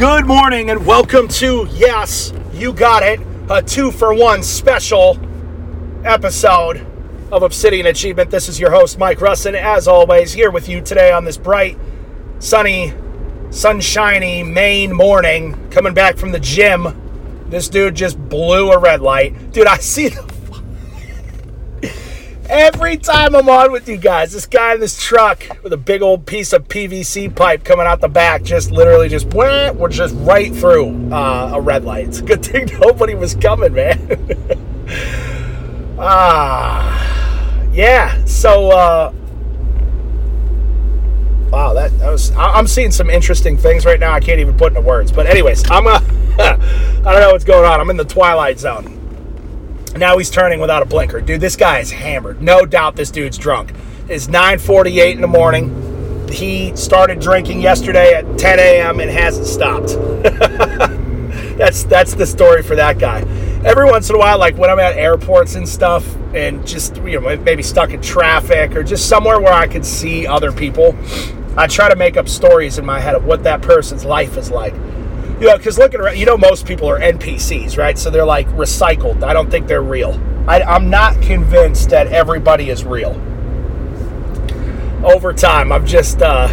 Good morning and welcome to Yes, You Got It, a two for one special episode of Obsidian Achievement. This is your host, Mike Russin, as always, here with you today on this bright, sunny, sunshiny Maine morning, coming back from the gym. This dude just blew a red light. Dude, I see the Every time I'm on with you guys, this guy in this truck with a big old piece of PVC pipe coming out the back, just literally just went, we're just right through uh, a red light. It's a good thing nobody was coming, man. ah, yeah. So, uh, wow, that, that was. I'm seeing some interesting things right now. I can't even put into words. But anyways, I'm. Uh, I don't know what's going on. I'm in the twilight zone. Now he's turning without a blinker. Dude, this guy is hammered. No doubt this dude's drunk. It's 9:48 in the morning. He started drinking yesterday at 10 a.m. and hasn't stopped. that's that's the story for that guy. Every once in a while, like when I'm at airports and stuff, and just you know maybe stuck in traffic or just somewhere where I can see other people, I try to make up stories in my head of what that person's life is like you know, because looking around, you know, most people are NPCs, right? So they're like recycled. I don't think they're real. I, I'm not convinced that everybody is real. Over time, I'm just, uh,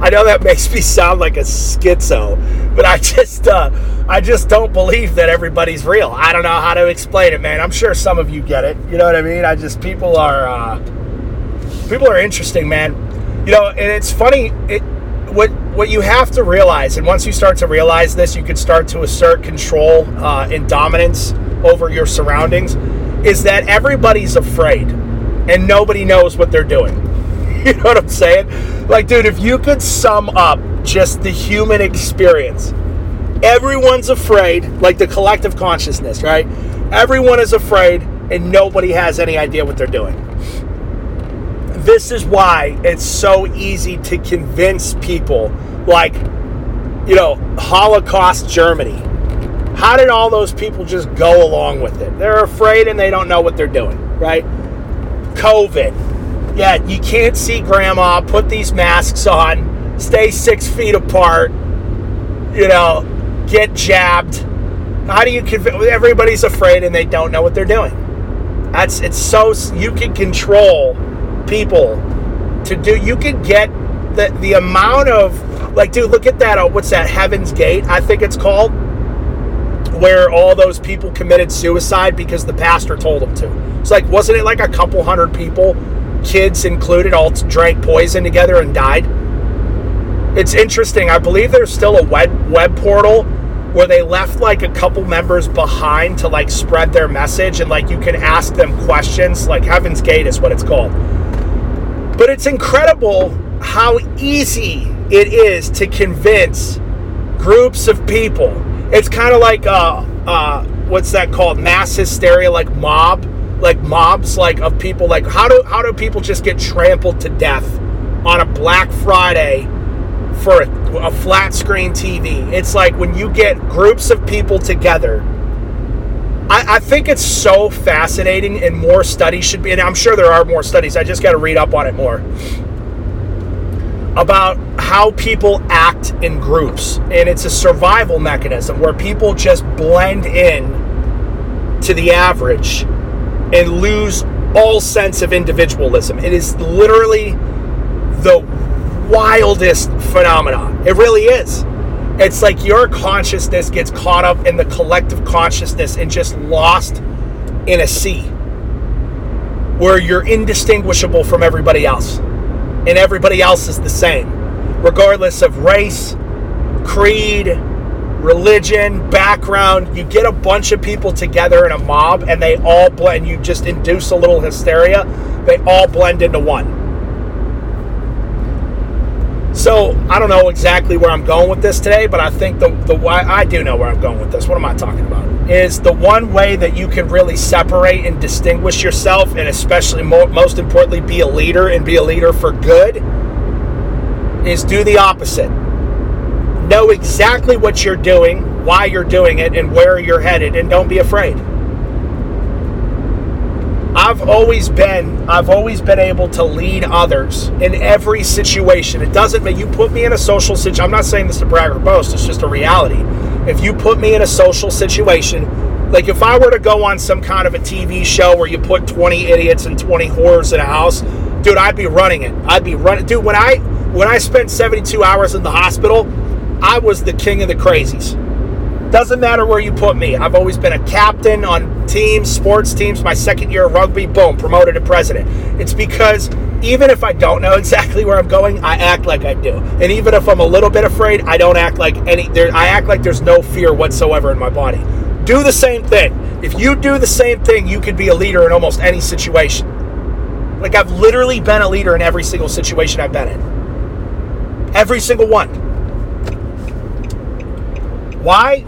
I know that makes me sound like a schizo, but I just, uh, I just don't believe that everybody's real. I don't know how to explain it, man. I'm sure some of you get it. You know what I mean? I just, people are, uh, people are interesting, man. You know, and it's funny. It, what what you have to realize, and once you start to realize this, you can start to assert control uh, and dominance over your surroundings. Is that everybody's afraid, and nobody knows what they're doing. You know what I'm saying? Like, dude, if you could sum up just the human experience, everyone's afraid, like the collective consciousness, right? Everyone is afraid, and nobody has any idea what they're doing this is why it's so easy to convince people like you know holocaust germany. How did all those people just go along with it? They're afraid and they don't know what they're doing right? Covid. Yeah you can't see grandma put these masks on stay six feet apart you know get jabbed. How do you convince everybody's afraid and they don't know what they're doing. That's it's so you can control people to do. You can get the the amount of like, dude, look at that. Uh, what's that? Heaven's Gate, I think it's called, where all those people committed suicide because the pastor told them to. It's like, wasn't it like a couple hundred people, kids included, all drank poison together and died? It's interesting. I believe there's still a web web portal where they left like a couple members behind to like spread their message and like you can ask them questions like heaven's gate is what it's called but it's incredible how easy it is to convince groups of people. It's kind of like uh, uh, what's that called? Mass hysteria, like mob, like mobs, like of people. Like how do how do people just get trampled to death on a Black Friday for a, a flat screen TV? It's like when you get groups of people together I, I think it's so fascinating, and more studies should be. And I'm sure there are more studies. I just got to read up on it more about how people act in groups, and it's a survival mechanism where people just blend in to the average and lose all sense of individualism. It is literally the wildest phenomenon. It really is. It's like your consciousness gets caught up in the collective consciousness and just lost in a sea where you're indistinguishable from everybody else. And everybody else is the same, regardless of race, creed, religion, background. You get a bunch of people together in a mob and they all blend, you just induce a little hysteria, they all blend into one. So I don't know exactly where I'm going with this today, but I think the the why I do know where I'm going with this. What am I talking about? Is the one way that you can really separate and distinguish yourself, and especially mo- most importantly, be a leader and be a leader for good, is do the opposite. Know exactly what you're doing, why you're doing it, and where you're headed, and don't be afraid. I've always been I've always been able to lead others in every situation. It doesn't mean you put me in a social situation. I'm not saying this to brag or boast. It's just a reality. If you put me in a social situation, like if I were to go on some kind of a TV show where you put 20 idiots and 20 whores in a house, dude, I'd be running it. I'd be running. Dude, when I when I spent 72 hours in the hospital, I was the king of the crazies. Doesn't matter where you put me. I've always been a captain on teams, sports teams. My second year of rugby, boom, promoted to president. It's because even if I don't know exactly where I'm going, I act like I do. And even if I'm a little bit afraid, I don't act like any. There, I act like there's no fear whatsoever in my body. Do the same thing. If you do the same thing, you could be a leader in almost any situation. Like I've literally been a leader in every single situation I've been in. Every single one. Why?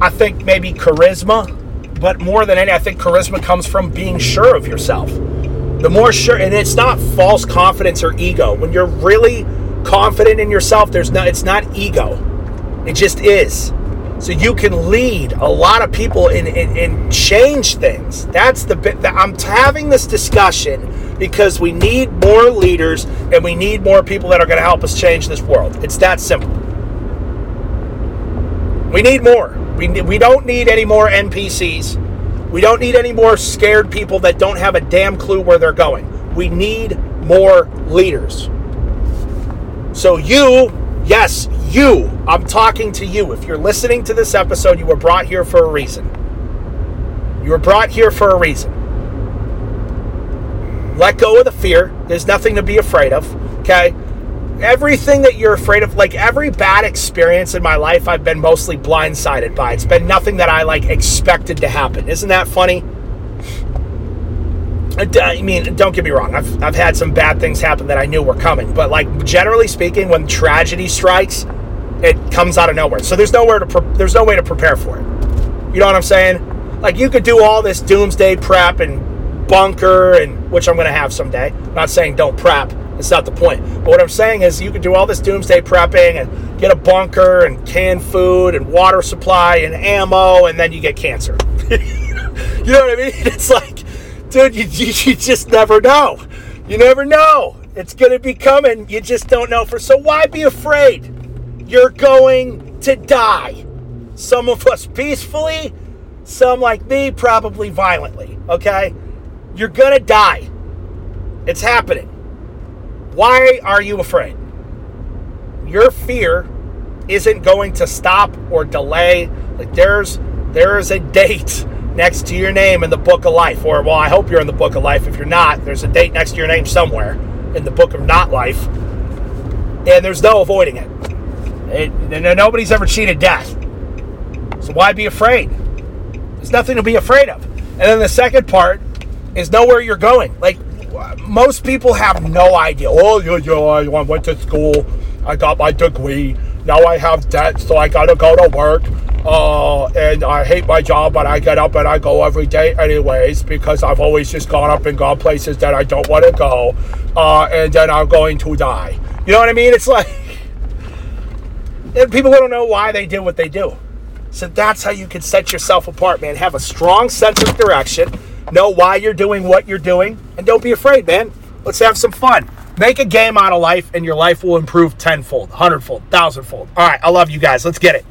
I think maybe charisma, but more than any, I think charisma comes from being sure of yourself. The more sure, and it's not false confidence or ego. When you're really confident in yourself, there's no, it's not ego. It just is. So you can lead a lot of people and, and change things. That's the bit that I'm having this discussion because we need more leaders and we need more people that are going to help us change this world. It's that simple. We need more. We, we don't need any more NPCs. We don't need any more scared people that don't have a damn clue where they're going. We need more leaders. So, you, yes, you, I'm talking to you. If you're listening to this episode, you were brought here for a reason. You were brought here for a reason. Let go of the fear. There's nothing to be afraid of. Okay? Everything that you're afraid of like every bad experience in my life i've been mostly blindsided by. It's been nothing that i like expected to happen. Isn't that funny? Uh, I mean don't get me wrong. I've, I've had some bad things happen that i knew were coming. But like generally speaking when tragedy strikes it comes out of nowhere. So there's nowhere to pre- there's no way to prepare for it. You know what i'm saying? Like you could do all this doomsday prep and bunker and which i'm going to have someday. I'm not saying don't prep it's not the point. But what I'm saying is you can do all this doomsday prepping and get a bunker and canned food and water supply and ammo, and then you get cancer. you know what I mean? It's like, dude, you, you, you just never know. You never know. It's going to be coming. You just don't know for. So why be afraid? You're going to die. Some of us peacefully, some like me probably violently. Okay? You're going to die. It's happening. Why are you afraid? Your fear isn't going to stop or delay. Like there's there is a date next to your name in the book of life. Or well, I hope you're in the book of life. If you're not, there's a date next to your name somewhere in the book of not life. And there's no avoiding it. it nobody's ever cheated death. So why be afraid? There's nothing to be afraid of. And then the second part is know where you're going. Like most people have no idea. Oh, yeah, yeah, I went to school. I got my degree. Now I have debt, so I gotta go to work. Uh, and I hate my job, but I get up and I go every day anyways because I've always just gone up and gone places that I don't want to go. Uh, and then I'm going to die. You know what I mean? It's like, and people don't know why they do what they do. So that's how you can set yourself apart, man. Have a strong sense of direction Know why you're doing what you're doing, and don't be afraid, man. Let's have some fun. Make a game out of life, and your life will improve tenfold, hundredfold, thousandfold. All right, I love you guys. Let's get it.